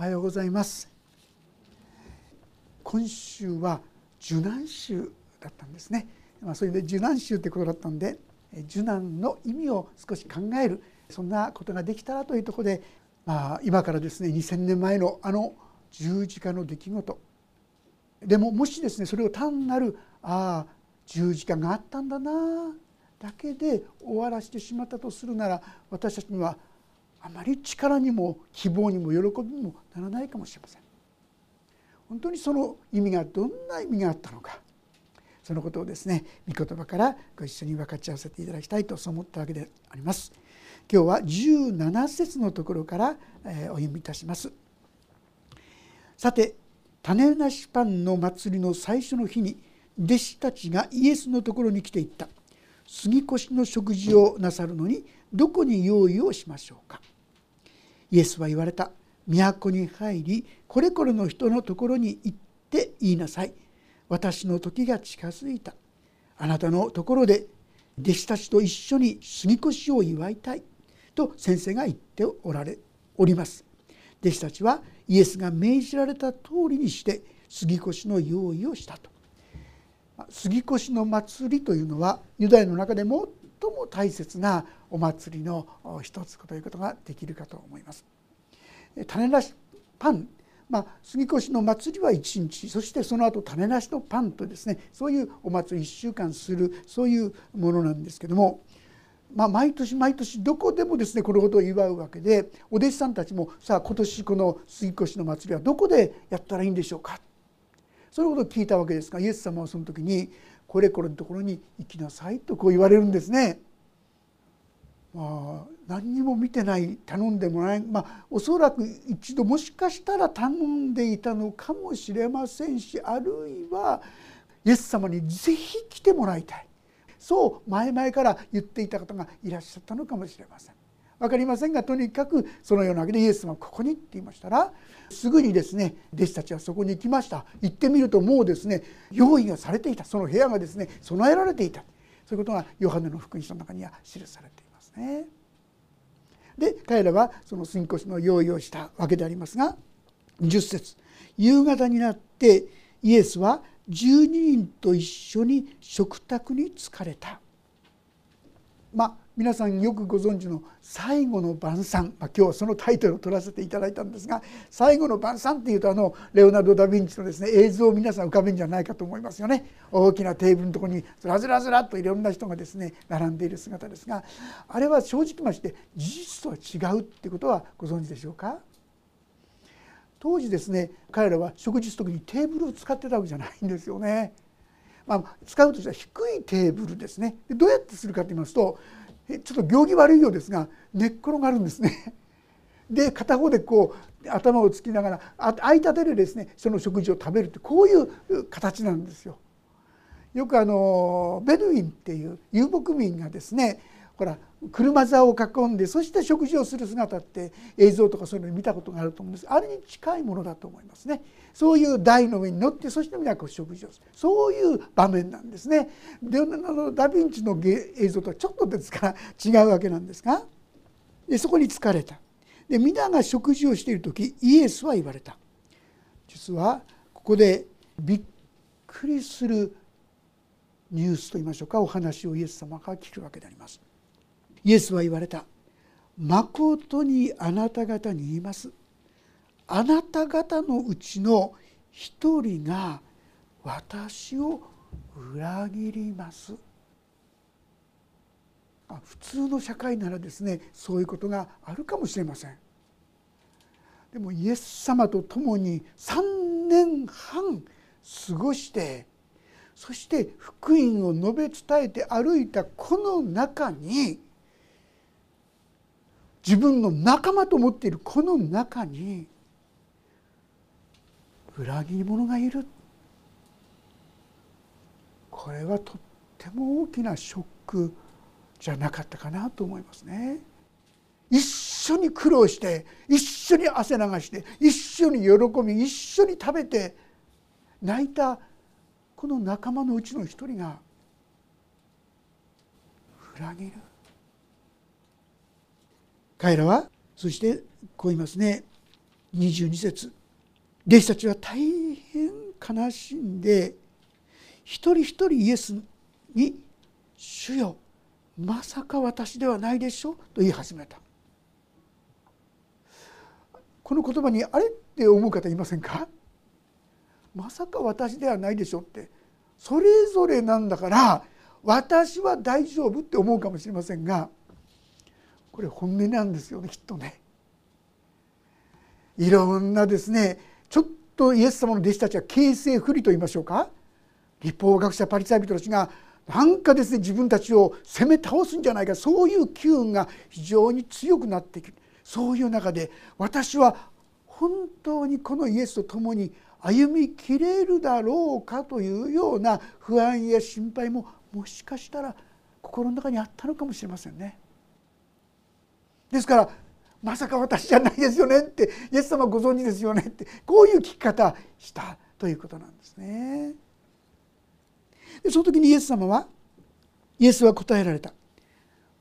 おはようございます。今週は受難週だったんですね、まあ、それで受難週ってことだったんで受難の意味を少し考えるそんなことができたらというとこで、まあ、今からですね2,000年前のあの十字架の出来事。でももしですねそれを単なるああ十字架があったんだなだけで終わらせてしまったとするなら私たちにはあまり力にも希望にも喜びにもならないかもしれません。本当にその意味がどんな意味があったのかそのことをですね御言葉からご一緒に分かち合わせていただきたいとそう思ったわけであります。今日は17節のところから、えお読みいたします。さて種なしパンの祭りの最初の日に弟子たちがイエスのところに来ていった杉越の食事をなさるのにどこに用意をしましょうかイエスは言われた。都に入りこれこれの人のところに行って言いなさい。私の時が近づいた。あなたのところで弟子たちと一緒に杉越を祝いたい。と先生が言っておられおります。弟子たちはイエスが命じられた通りにして杉越の用意をしたと。杉越の祭りというのはユダヤの中で最も大切なお祭りの一つということができるかと思います。種なしパン。まあ、杉越の祭りは1日。そしてその後種なしのパンとですねそういうお祭り1週間する。そういうものなんですけども、まあ、毎年毎年どこでもですねこのことを祝うわけでお弟子さんたちもさあ今年この杉越の祭りはどこでやったらいいんでしょうか。そのことを聞いたわけですがイエス様はその時にこれこれのところに行きなさいとこう言われるんですね。まあ、何にも見てない頼んでもない、まあ、おそらく一度もしかしたら頼んでいたのかもしれませんしあるいはイエス様にぜひ来てもらいたいそう前々から言っていた方がいらっしゃったのかもしれません。分かりませんがとにかくそのようなわけでイエス様はここにって言いましたらすぐにですね弟子たちはそこに行きました行ってみるともうですね用意がされていたその部屋がですね備えられていたそういうことがヨハネの福音書の中には記されていますね。で彼らはその杉越の用意をしたわけでありますが10節夕方になってイエスは12人と一緒に食卓に疲れた。まあ皆さんよくご存知の「最後の晩餐」まあ、今日はそのタイトルを取らせていただいたんですが「最後の晩餐」っていうとあのレオナルド・ダ・ヴィンチのですね映像を皆さん浮かべるんじゃないかと思いますよね。大きなテーブルのとこにずらずらずらっといろんな人がですね並んでいる姿ですがあれは正直まして事実とは違うってことはご存知でしょうか？当時ですね彼らは食事する時にテーブルを使ってたわけじゃないんですよね。まあ、使うとしたら低いテーブルですね。でどうやってするかと言いますとちょっと行儀悪いようですが寝っ転がるんですね。で片方でこう頭をつきながら空いた手でですねその食事を食べるってこういう形なんですよ。よくあのベドウィンっていう遊牧民がですねほら車座を囲んでそして食事をする姿って映像とかそういうの見たことがあると思うんです。あれに近いものだと思いますね。そういう台の上に乗ってそして皆こう食事をする。そういう場面なんですね。レオナルド・ダ・ヴィンチの映像とはちょっとですか。ら違うわけなんですが。でそこに疲れた。で皆が食事をしている時イエスは言われた。実はここでびっくりするニュースといいましょうか。お話をイエス様から聞くわけであります。イエスは言われた「まことにあなた方に言います」「あなた方のうちの一人が私を裏切ります」普通の社会ならですねそういうことがあるかもしれません。でもイエス様と共に3年半過ごしてそして福音を述べ伝えて歩いたこの中に自分の仲間と思っているこの中に裏切り者がいるこれはとっても大きなショックじゃなかったかなと思いますね。一緒に苦労して一緒に汗流して一緒に喜び一緒に食べて泣いたこの仲間のうちの一人が裏切る彼らはそしてこう言いますね。22節。弟子たちは大変悲しんで一人一人イエスに「主よ。まさか私ではないでしょ」と言い始めた。この言葉にあれって思う方いませんか？まさか私ではないでしょって。それぞれなんだから私は大丈夫って思うかもしれませんがこれ本音なんですよねきっとね。いろんなですねちょっとイエス様の弟子たちは形勢不利と言いましょうか立法学者パリサイ人たちがなんかですね自分たちを攻め倒すんじゃないかそういう機運が非常に強くなってくるそういう中で私は本当にこのイエスと共に歩みきれるだろうかというような不安や心配ももしかしたら心の中にあったのかもしれませんね。ですからまさか私じゃないですよねってイエス様ご存知ですよねってこういう聞き方したということなんですね。でその時にイエス様はイエスは答えられた。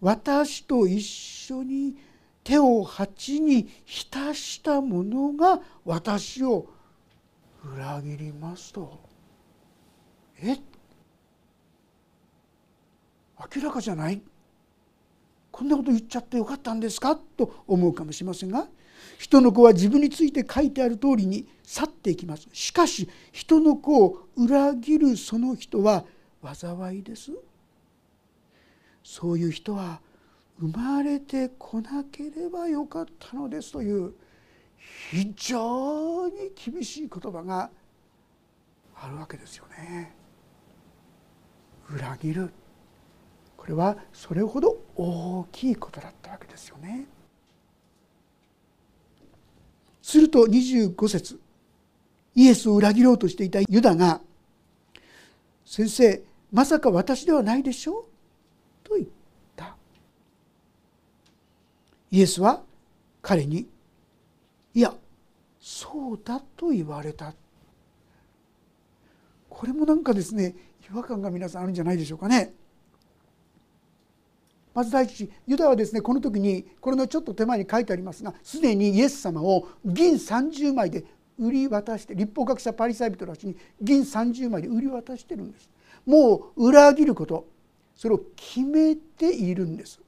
私と一緒に手を鉢に浸した者が私を裏切りますと。え？明らかじゃない？こんなこと言っちゃってよかったんですか？と思うかもしれませんが人の子は自分について書いてある通りに去っていきます。しかし人の子を裏切るその人は災いです。そういう人は生まれてこなければよかったのですという非常に厳しい言葉があるわけですよね。裏切る。これはそれほど大きいことだったわけですよね。すると25節イエスを裏切ろうとしていたユダが「先生まさか私ではないでしょう?」と言ったイエスは彼に「いやそうだと言われた」これもなんかですね違和感が皆さんあるんじゃないでしょうかね。まず第一ユダはですねこの時にこれのちょっと手前に書いてありますがすでにイエス様を銀30枚で売り渡して立法学者パリサイ人たちに銀30枚で売り渡してるんです。もう裏切ることそれを決めているんです。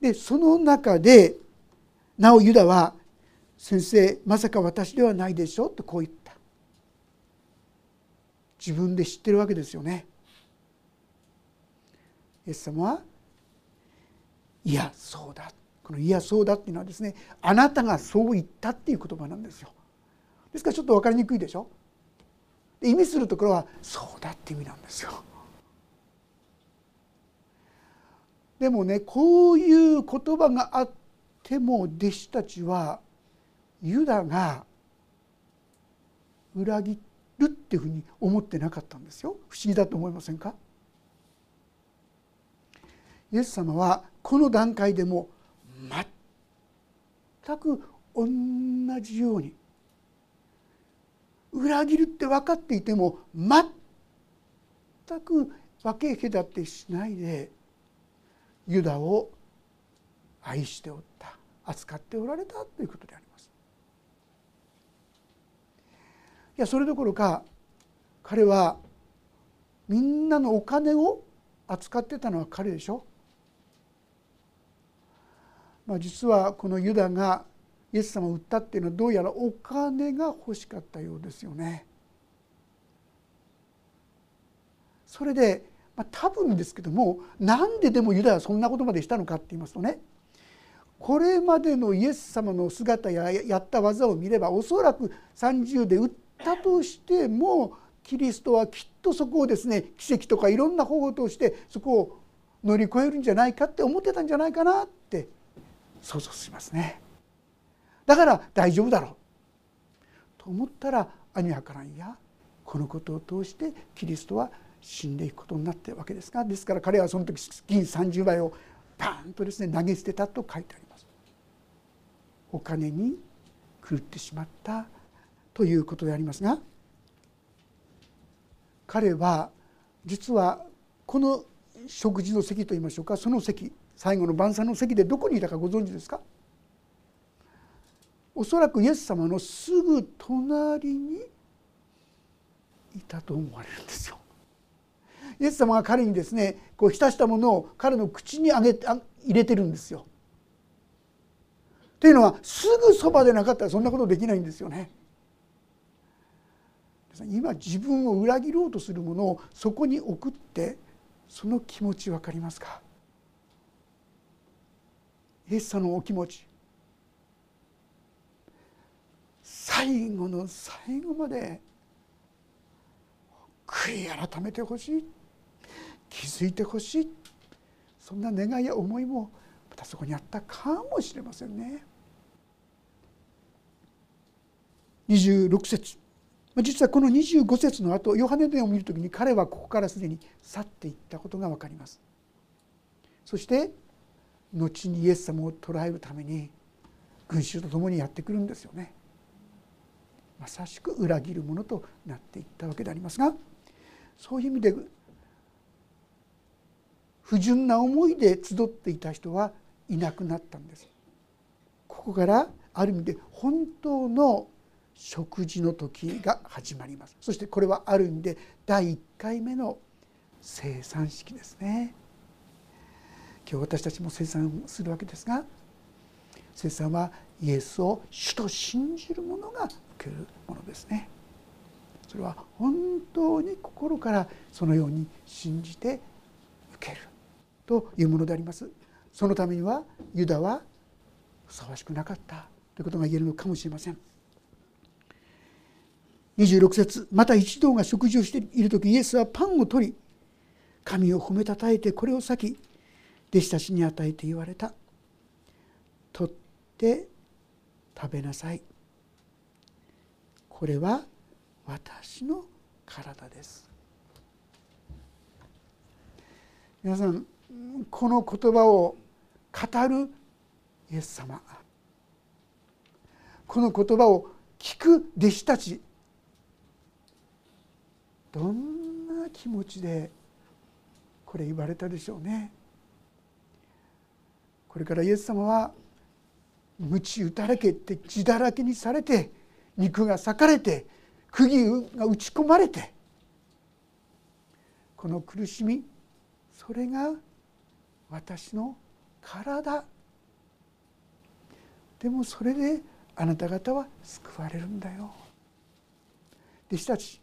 でその中でなおユダは「先生まさか私ではないでしょ」とこう言った。自分で知ってるわけですよね。イエス様はいやそうだこの「いやそうだ」っていうのはですねあなたがそう言ったっていう言葉なんですよ。ですからちょっと分かりにくいでしょ？意味するところは「そうだ」って意味なんですよ。でもねこういう言葉があっても弟子たちはユダが裏切るっていうふうに思ってなかったんですよ不思議だと思いませんか？イエス様はこの段階でも全く同じように裏切るって分かっていても全く分け隔てしないでユダを愛しておった扱っておられたということであります。いやそれどころか彼はみんなのお金を扱ってたのは彼でしょまあ、実はこのユダがイエス様を売ったっていうのはどうやらお金が欲しかったようですよね。それで、まあ、多分ですけどもなんででもユダはそんなことまでしたのかって言いますとねこれまでのイエス様の姿ややった技を見ればおそらく30で売ったとしてもキリストはきっとそこをですね奇跡とかいろんな方法としてそこを乗り越えるんじゃないかって思ってたんじゃないかなって想像しますね。だから大丈夫だろう。と思ったら兄はからんやこのことを通してキリストは死んでいくことになってるわけですがですから彼はその時銀30倍をパンとですね投げ捨てたと書いてあります。お金に狂ってしまったということでありますが彼は実はこの食事の席といいましょうかその席最後の晩餐の席でどこにいたかご存知ですか？おそらくイエス様のすぐ隣にいたと思われるんですよ。イエス様が彼にですねこう浸したものを彼の口にあげて入れてるんですよ。というのはすぐそばでなかったらそんなことできないんですよね。今自分を裏切ろうとするものをそこに送ってその気持ち分かりますか？イエス様のお気持ち最後の最後まで悔い改めてほしい気づいてほしいそんな願いや思いもまたそこにあったかもしれませんね。26節実はこの25節の後ヨハネ伝を見る時に彼はここからすでに去っていったことが分かります。そして後にイエス様を捕らえるために群衆と共にやってくるんですよね。まさしく裏切るものとなっていったわけでありますがそういう意味で不純な思いで集っていた人はいなくなったんです。ここからある意味で本当の食事の時が始まります。そしてこれはある意味で第1回目の生産式ですね。今日私たちも生産するわけですが生産はイエスを主と信じる者が受けるものですね。それは本当に心からそのように信じて受けるというものであります。そのためにはユダはふさわしくなかったということが言えるのかもしれません。26節また一同が食事をしている時イエスはパンを取り神を褒めたたえてこれを裂き弟子たちに与えて言われた。取って食べなさい。これは私の体です。皆さんこの言葉を語るイエス様。この言葉を聞く弟子たち。どんな気持ちでこれ言われたでしょうね。これからイエス様は鞭打たれけて血だらけにされて肉が裂かれて釘が打ち込まれてこの苦しみそれが私の体。でもそれであなた方は救われるんだよ。弟子たち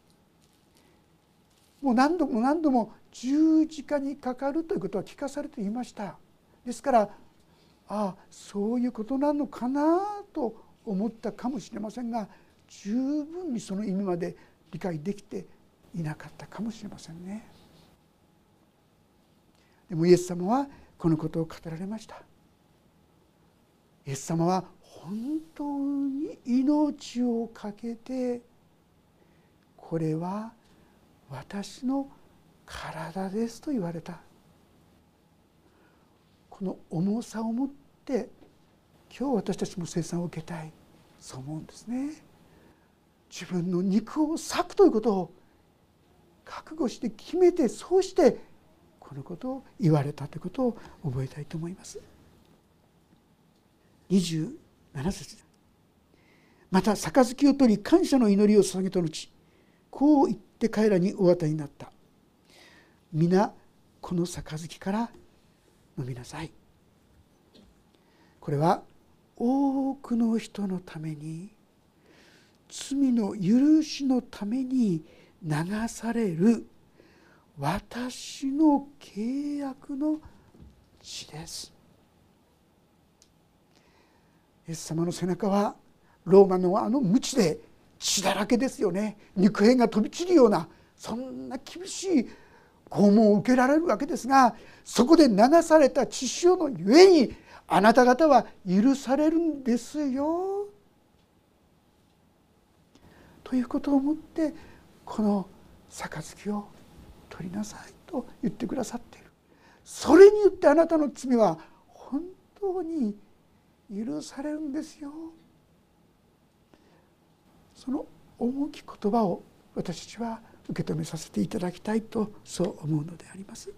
もう何度も何度も十字架にかかるということは聞かされていました。ですからああそういうことなのかなと思ったかもしれませんが十分にその意味まで理解できていなかったかもしれませんね。でもイエス様はこのことを語られましたイエス様は本当に命を懸けてこれは私の体ですと言われたこの重さを持って今日私たちも生産を受けたい。そう思うんですね。自分の肉を裂くということを覚悟して決めてそうしてこのことを言われたということを覚えたいと思います。27節。また杯を取り感謝の祈りを捧げた後こう言って彼らにお渡りになった。皆この杯から飲みなさい。これは多くの人のために罪の許しのために流される私の契約の血です。イエス様の背中はローマのあの鞭で血だらけですよね。肉片が飛び散るようなそんな厳しい拷問を受けられるわけですがそこで流された血潮のゆえにあなた方は許されるんですよ。ということを思ってこの杯を取りなさいと言ってくださっているそれによってあなたの罪は本当に許されるんですよその重き言葉を私たちは受け止めさせていただきたいとそう思うのであります。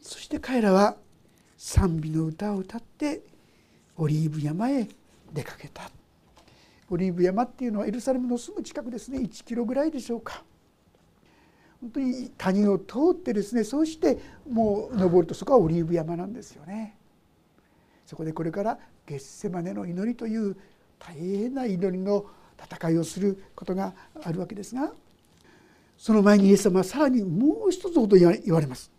そして彼らは賛美の歌を歌ってオリーブ山へ出かけた。オリーブ山っていうのはエルサレムのすぐ近くですね。1キロぐらいでしょうか。本当に谷を通ってですねそうしてもう登るとそこはオリーブ山なんですよね。そこでこれからゲッセマネの祈りという大変な祈りの戦いをすることがあるわけですがその前にイエス様はさらにもう一つほど言われます。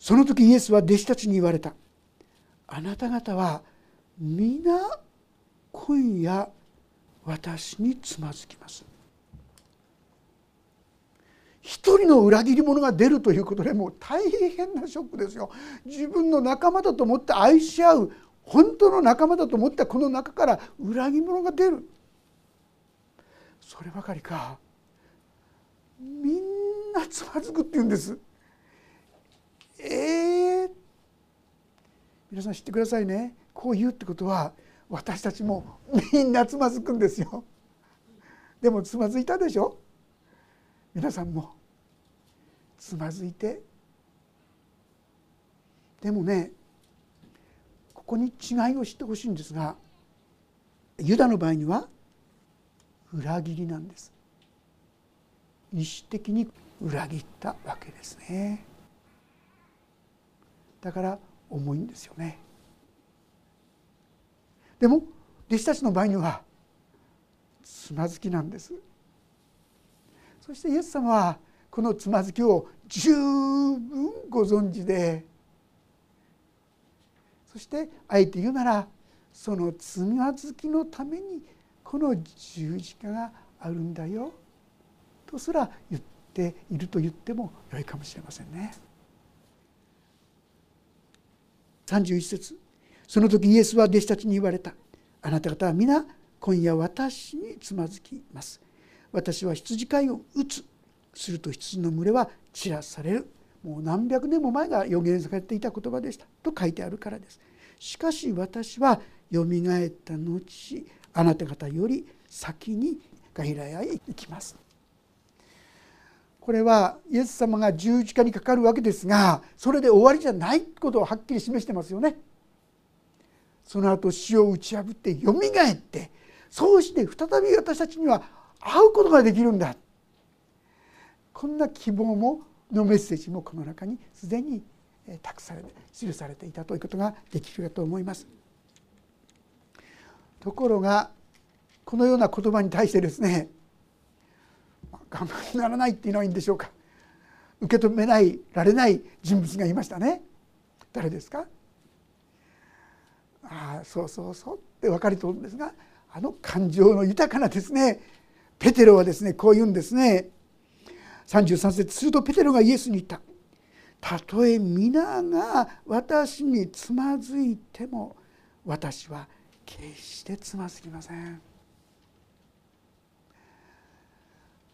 その時イエスは弟子たちに言われた。あなた方は皆今夜私につまずきます。一人の裏切り者が出るということでもう大変なショックですよ。自分の仲間だと思って愛し合う本当の仲間だと思ったこの中から裏切り者が出るそればかりか。みんなつまずくって言うんです。えー、皆さん知ってくださいね。こう言うってことは私たちもみんなつまずくんですよ。でもつまずいたでしょ。皆さんも。つまずいて。でもねここに違いを知ってほしいんですがユダの場合には裏切りなんです。意思的に裏切ったわけですね。だから重いんですよね。でも弟子たちの場合にはつまずきなんです。そしてイエス様はこのつまずきを十分ご存知でそしてあえて言うならそのつまずきのためにこの十字架があるんだよ。とすら言っていると言ってもよいかもしれませんね。31節。その時イエスは弟子たちに言われた。あなた方は皆今夜私につまずきます。私は羊飼いを打つ。すると羊の群れは散らされる。もう何百年も前が予言されていた言葉でした。と書いてあるからです。しかし私はよみがえった後あなた方より先にガリラヤへ行きますこれはイエス様が十字架にかかるわけですがそれで終わりじゃないことをはっきり示してますよね。その後死を打ち破ってよみがえってそうして再び私たちには会うことができるんだこんな希望ものメッセージもこの中にすでに託されて記されていたということができるかと思います。ところがこのような言葉に対してですね我慢ならないっていうのはいいんでしょうか。受け止めないられない人物がいましたね。誰ですか？ああそうそうそうって分かりとるんですがあの感情の豊かなですねペテロはですねこう言うんですね。33節するとペテロがイエスに言った「たとえ皆が私につまずいても私は決してつまずきません」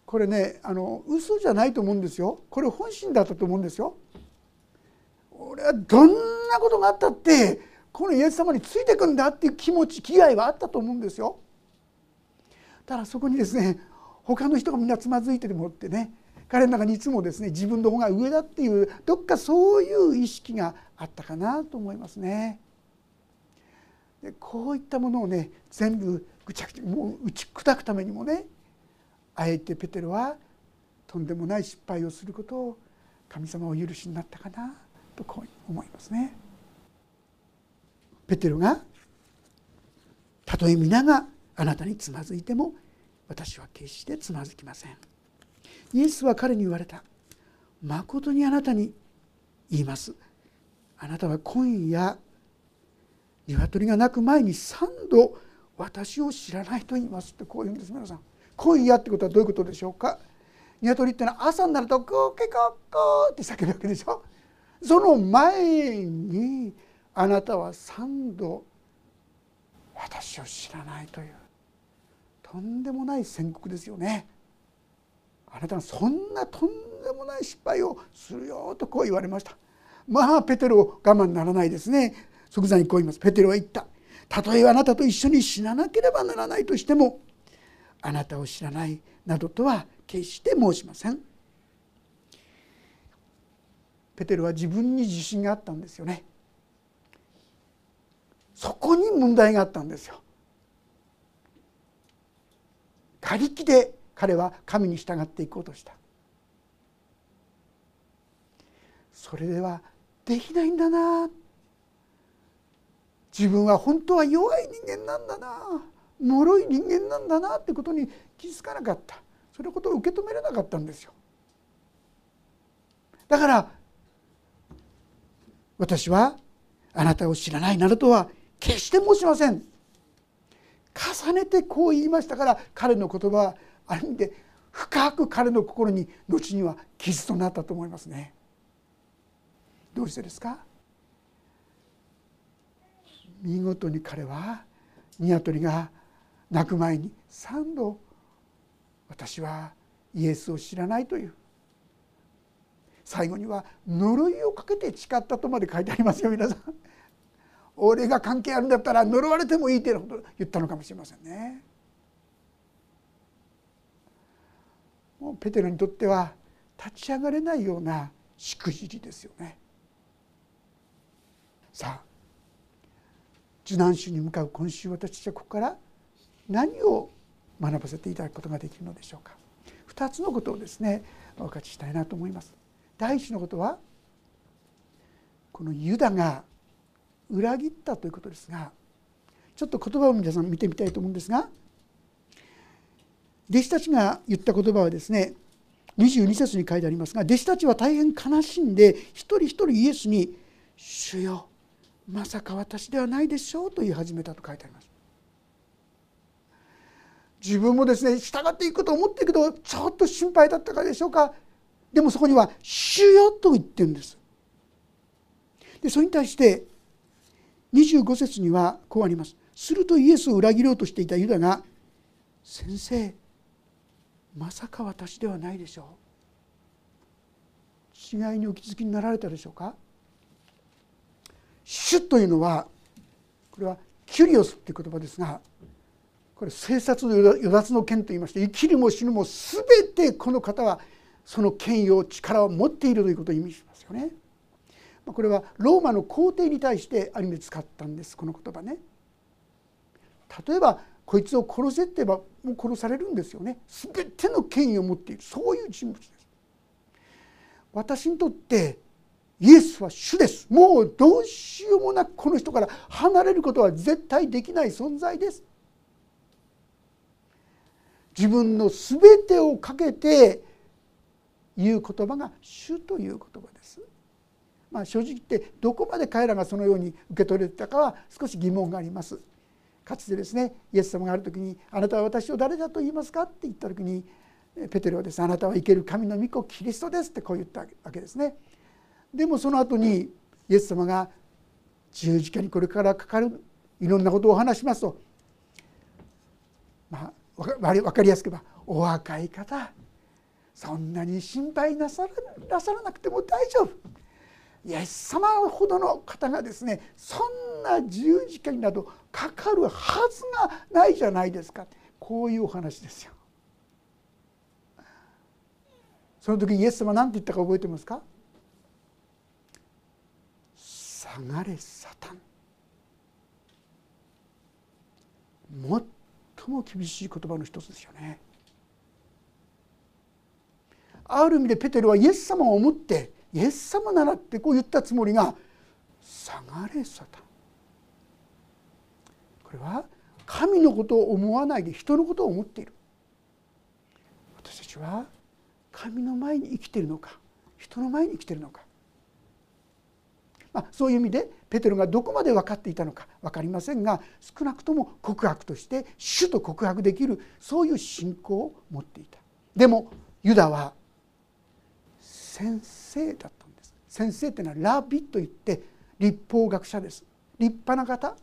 これねあの嘘じゃないと思うんですよこれ本心だったと思うんですよ。俺はどんなことがあったってこのイエス様についていくんだっていう気持ち気概はあったと思うんですよ。ただそこにですね他の人がみんなつまずいてでもってね彼の中にいつもですね自分の方が上だっていうどっかそういう意識があったかなと思いますね。でこういったものをね全部ぐちゃぐちゃもう打ち砕くためにもねあえてペテロはとんでもない失敗をすることを神様お許しになったかなとこう思いますね。ペテロがたとえ皆があなたにつまずいても私は決してつまずきません。イエスは彼に言われた。誠にあなたに言います。あなたは今夜鶏が鳴く前に三度私を知らないと言いますってこう言うんです皆さん今夜ってことはどういうことでしょうか鶏ってのは朝になると「コケコッコー」って叫ぶわけでしょその前にあなたは三度私を知らないというとんでもない宣告ですよね。あなたはそんなとんでもない失敗をするよとこう言われました。まあペテロ我慢ならないですね。即座にこう言います。ペテロは言った。たとえあなたと一緒に死ななければならないとしてもあなたを知らないなどとは決して申しません。ペテロは自分に自信があったんですよね。そこに問題があったんですよ。他力で彼は神に従っていこうとしたそれではできないんだな自分は本当は弱い人間なんだな脆い人間なんだなってことに気づかなかった。そのことを受け止めれなかったんですよ。だから私はあなたを知らないなどとは決して申しません。重ねてこう言いましたから彼の言葉はある意味で深く彼の心に後には傷となったと思いますね。どうしてですか？見事に彼はニワトリが鳴く前に3度私はイエスを知らないという最後には呪いをかけて誓ったとまで書いてありますよ皆さん。俺が関係あるんだったら呪われてもいいっていうこと言ったのかもしれませんね。もうペテロにとっては立ち上がれないようなしくじりですよね。さあ受難週に向かう今週私たちはここから何を学ばせていただくことができるのでしょうか。2つのことをですねお分かちしたいなと思います。第一のことはこのユダが裏切ったということですがちょっと言葉を皆さん見てみたいと思うんですが弟子たちが言った言葉はですね22節に書いてありますが弟子たちは大変悲しんで一人一人イエスに「主よまさか私ではないでしょう」と言い始めたと書いてあります。自分もですね従っていくと思ってるけどちょっと心配だったからでしょうかでもそこには「主よ」と言ってるんです。でそれに対して25節にはこうありますするとイエスを裏切ろうとしていたユダが「先生まさか私ではないでしょう」違いにお気づきになられたでしょうか主というのはこれはキュリオスという言葉ですがこれ生殺の与奪の権といいまして生きるも死ぬも全てこの方はその権威を力を持っているということを意味しますよね。これはローマの皇帝に対してある意味使ったんですこの言葉ね。例えばこいつを殺せって言えばもう殺されるんですよね全ての権威を持っているそういう人物です。私にとってイエスは主ですもうどうしようもなくこの人から離れることは絶対できない存在です。自分の全てをかけて言う言葉が主という言葉です。まあ、正直言ってどこまで彼らがそのように受け取れてたかは少し疑問があります。かつてですねイエス様がある時に「あなたは私を誰だと言いますか?」って言った時にペテロはですね「あなたは生ける神の御子キリストです」ってこう言ったわけですね。でもその後にイエス様が十字架にこれからかかるいろんなことをお話しますとまあ分かりやすく言えば「お若い方そんなに心配なさらなくても大丈夫」イエス様ほどの方がですねそんな十字架になどかかるはずがないじゃないですか。こういうお話ですよ。その時イエス様何て言ったか覚えてますか？下がれサタン。最も厳しい言葉の一つですよね。ある意味でペテロはイエス様を思ってイエス様ならってこう言ったつもりが下がれサタン。これは神のことを思わないで人のことを思っている。私たちは神の前に生きているのか人の前に生きているのか、まあ、そういう意味でペテロがどこまで分かっていたのか分かりませんが少なくとも告白として主と告白できるそういう信仰を持っていた。でもユダは先生だったんです。先生っていうのはラビといって立法学者です。立派な方、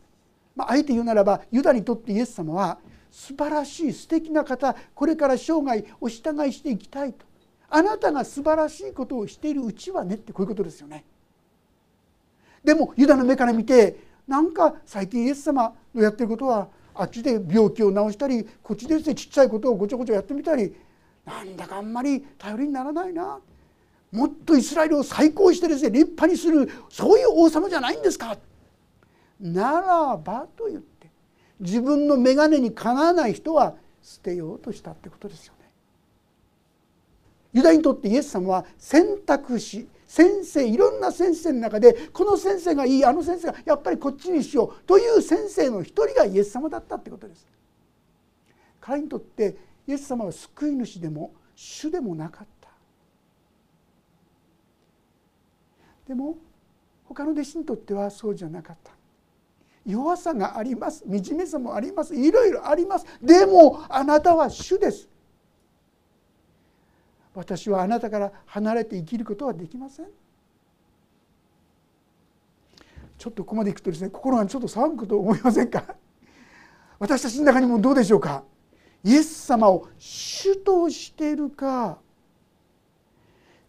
まあ、あえて言うならばユダにとってイエス様は素晴らしい素敵な方。これから生涯お従いしていきたいと。あなたが素晴らしいことをしているうちはねってこういうことですよね。でもユダの目から見てなんか最近イエス様のやってることはあっちで病気を治したりこっちでちっちゃいことをごちょごちょやってみたりなんだかあんまり頼りにならないなもっとイスラエルを再興してですね立派にするそういう王様じゃないんですかならばと言って自分の眼鏡にかなわない人は捨てようとしたってことですよね。ユダにとってイエス様は選択肢先生いろんな先生の中でこの先生がいいあの先生がやっぱりこっちにしようという先生の一人がイエス様だったってことです。彼にとってイエス様は救い主でも主でもなかった。でも他の弟子にとってはそうじゃなかった。弱さがあります惨めさもありますいろいろあります。でもあなたは主です。私はあなたから離れて生きることはできません。ちょっとここまでいくとですね心がちょっと騒ぐと思いませんか？私たちの中にもどうでしょうか？イエス様を主としているか？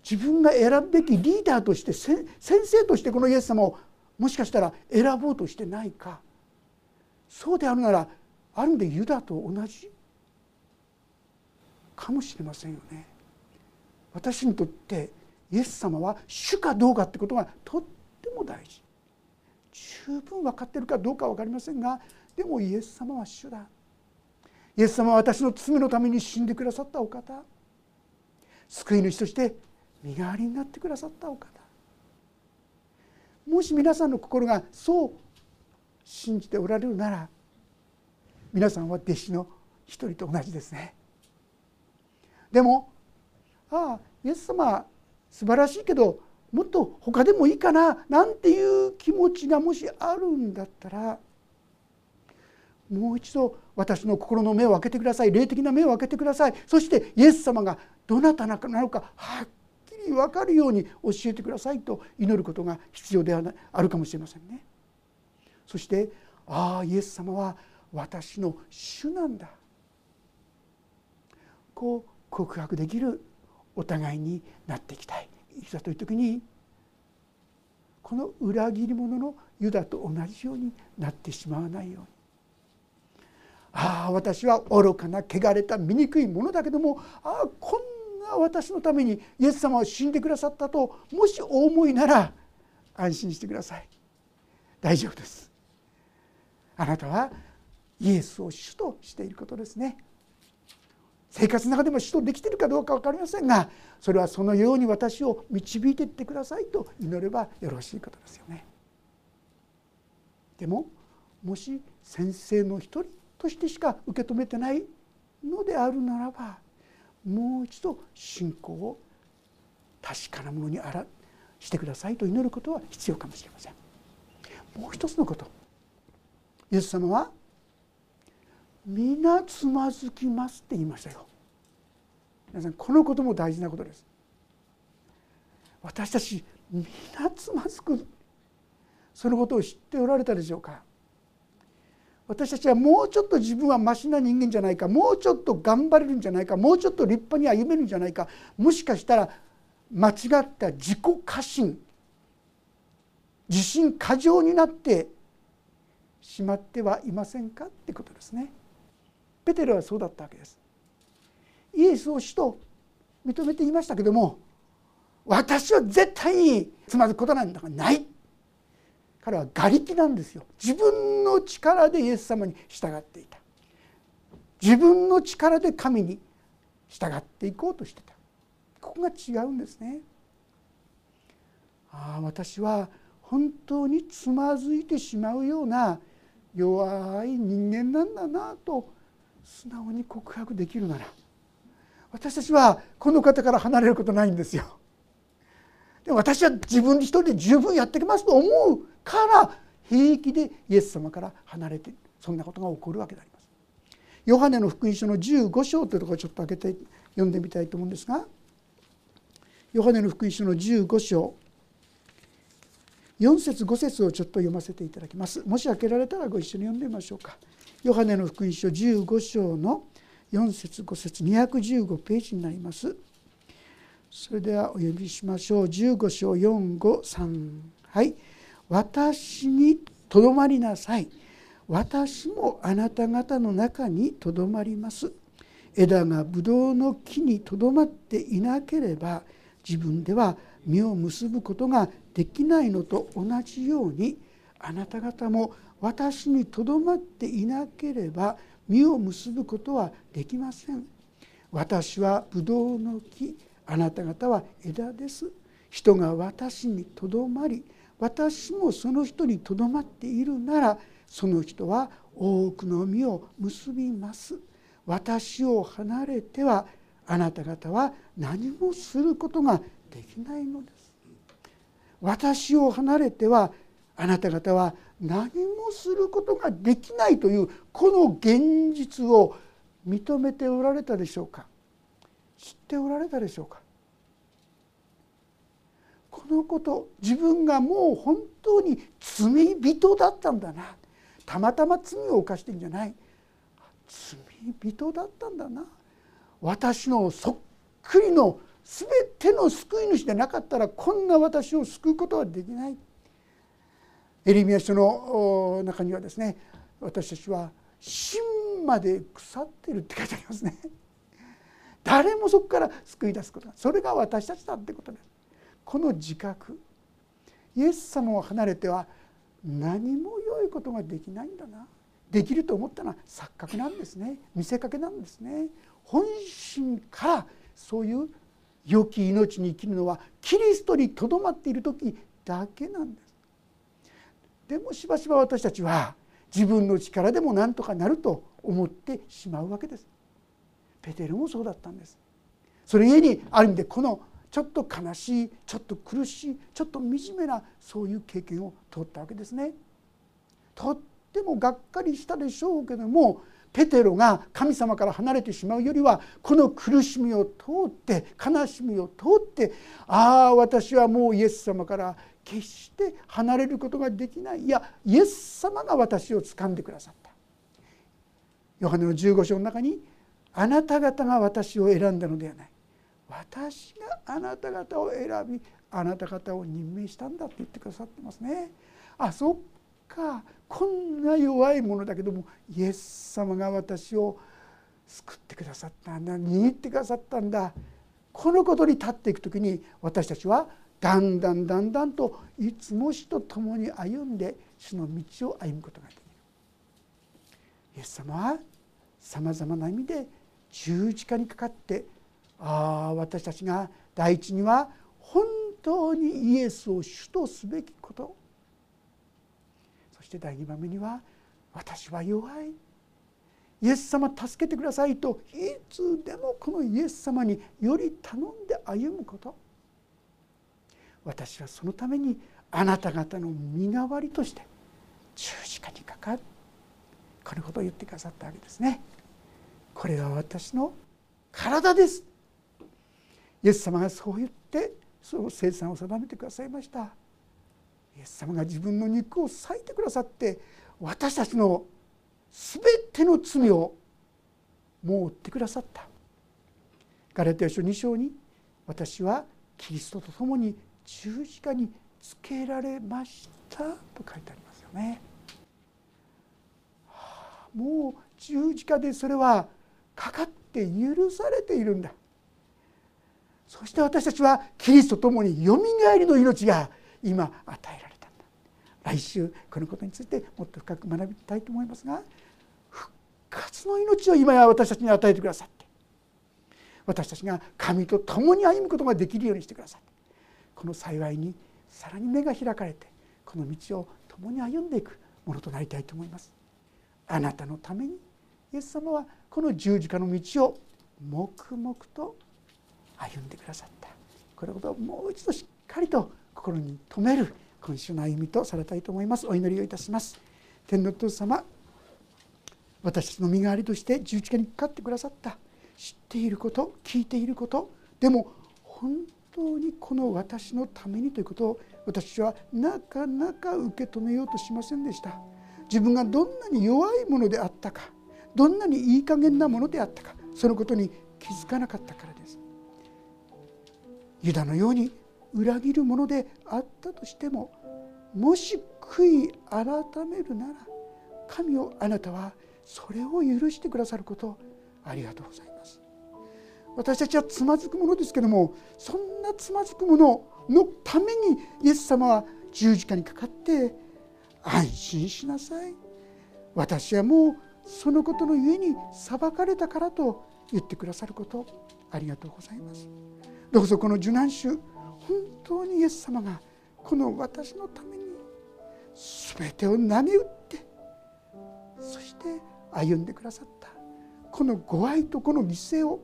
自分が選ぶべきリーダーとして先生としてこのイエス様をもしかしたら選ぼうとしてないか？そうであるならある意味でユダと同じ？かもしれませんよね。私にとってイエス様は主かどうかってことがとっても大事。十分分かってるかどうか分かりませんがでもイエス様は主だ。イエス様は私の罪のために死んでくださったお方。救い主として身代わりになってくださったお方。もし皆さんの心がそう信じておられるなら皆さんは弟子の一人と同じですね。でもああイエス様素晴らしいけどもっと他でもいいかななんていう気持ちがもしあるんだったらもう一度私の心の目を開けてください。霊的な目を開けてください。そしてイエス様がどなたなのかはっきり分かるように教えてくださいと祈ることが必要ではないあるかもしれませんね。そしてああイエス様は私の主なんだ。こう告白できるお互いになっていきたい。いざという時にこの裏切り者のユダと同じようになってしまわないように。ああ私は愚かな汚れた醜いものだけどもああこんな私のためにイエス様を死んでくださったともしお思いなら安心してください。大丈夫です。あなたはイエスを主としていることですね。生活の中でも主とできているかどうか分かりませんがそれはそのように私を導いていってくださいと祈ればよろしいことですよねでももし先生の一人としてしか受け止めてないのであるならばもう一度信仰を確かなものにあらしてくださいと祈ることは必要かもしれません。もう一つのことイエス様は「皆つまずきます」って言いましたよ。皆さんこのことも大事なことです。私たち皆つまずくそのことを知っておられたでしょうか私たちはもうちょっと自分はマシな人間じゃないかもうちょっと頑張れるんじゃないかもうちょっと立派に歩めるんじゃないかもしかしたら間違った自己過信自信過剰になってしまってはいませんかってことですね。ペテロはそうだったわけです。イエスを主と認めていましたけども私は絶対につまずくことなんだからない。彼は瓦礫なんですよ。自分の力でイエス様に従っていた。自分の力で神に従っていこうとしてた。ここが違うんですね。ああ私は本当につまずいてしまうような弱い人間なんだなと素直に告白できるなら私たちはこの方から離れることないんですよ。で私は自分一人で十分やってきますと思うから平気でイエス様から離れてそんなことが起こるわけであります。ヨハネの福音書の15章というところをちょっと開けて読んでみたいと思うんですがヨハネの福音書の15章4節5節をちょっと読ませていただきます。もし開けられたらご一緒に読んでみましょうか。ヨハネの福音書15章の4節5節215ページになります。それではお読みしましょう。15章453はい。私にとどまりなさい。私もあなた方の中にとどまります。枝がブドウの木にとどまっていなければ自分では実を結ぶことができないのと同じようにあなた方も私にとどまっていなければ実を結ぶことはできません。私はブドウの木あなた方は枝です。人が私にとどまり私もその人にとどまっているならその人は多くの実を結びます。私を離れてはあなた方は何もすることができないのです。私を離れてはあなた方は何もすることができないというこの現実を認めておられたでしょうか？知っておられたでしょうか？このこと自分がもう本当に罪人だったんだな。たまたま罪を犯してんじゃない。罪人だったんだな。私のそっくりの全ての救い主でなかったらこんな私を救うことはできない。エリミア書の中にはですね私たちは芯まで腐ってるって書いてありますね。誰もそこから救い出すことがそれが私たちだってことです。この自覚イエス様を離れては何も良いことができないんだな。できると思ったのは錯覚なんですね。見せかけなんですね。本心からそういう良き命に生きるのはキリストにとどまっている時だけなんです。でもしばしば私たちは自分の力でも何とかなると思ってしまうわけです。ペテルもそうだったんです。それゆえにある意味でこのちょっと悲しいちょっと苦しいちょっと惨めなそういう経験を通ったわけですね。とってもがっかりしたでしょうけどもペテロが神様から離れてしまうよりはこの苦しみを通って悲しみを通ってああ私はもうイエス様から決して離れることができない。いやイエス様が私を掴んでくださった。ヨハネの15章の中に「あなた方が私を選んだのではない」「私があなた方を選びあなた方を任命したんだ」って言ってくださってますね。あそっか。こんな弱いものだけどもイエス様が私を救ってくださったんだ握ってくださったんだ。このことに立っていく時に私たちはだんだんだんだんといつも死と共に歩んで主の道を歩むことができる。イエス様はさまざまな意味で十字架にかかってああ私たちが第一には本当にイエスを主とすべきこと。して第二番目には私は弱い。イエス様助けてくださいといつでもこのイエス様により頼んで歩むこと。私はそのためにあなた方の身代わりとして十字架にかかる。このことを言ってくださったわけですね。これは私の体です。イエス様がそう言ってそう生産を定めてくださいました。イエス様が自分の肉を裂いてくださって私たちの全ての罪をもう負ってくださったガラテヤ書2章に私はキリストと共に十字架につけられましたと書いてありますよね。もう十字架でそれはかかって許されているんだそして私たちはキリストと共によみがえりの命が今与えられたんだ。来週このことについてもっと深く学びたいと思いますが復活の命を今や私たちに与えてくださって私たちが神と共に歩むことができるようにしてくださってこの幸いにさらに目が開かれてこの道を共に歩んでいくものとなりたいと思います。あなたのためにイエス様はこの十字架の道を黙々と歩んでくださった。これことをもう一度しっかりと心に留める今週の歩みとされたいと思います。お祈りをいたします。天の父様私たちの身代わりとして十字架にかかってくださった。知っていること聞いていることでも本当にこの私のためにということを私はなかなか受け止めようとしませんでした。自分がどんなに弱いものであったかどんなにいい加減なものであったかそのことに気づかなかったからです。ユダのように裏切るものであったとしてももし悔い改めるなら神をあなたはそれを許してくださることありがとうございます。私たちはつまずくものですけどもそんなつまずくもののためにイエス様は十字架にかかって安心しなさい。私はもうそのことのゆえに裁かれたからと言ってくださることありがとうございます。どうぞこの受難週本当にイエス様がこの私のために全てを投げ打ってそして歩んでくださった。このご愛とこの犠牲を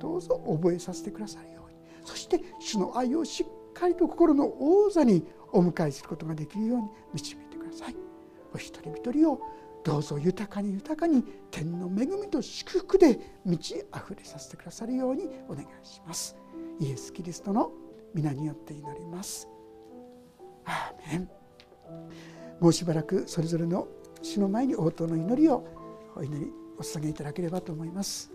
どうぞ覚えさせてくださるように。そして主の愛をしっかりと心の王座にお迎えすることができるように導いてください。お一人一人をどうぞ豊かに豊かに天の恵みと祝福で満ち溢れさせてくださるようにお願いします。イエス・キリストの皆によって祈ります。アーメン。もうしばらくそれぞれの主の前に応答の祈りをお祈りお捧げいただければと思います。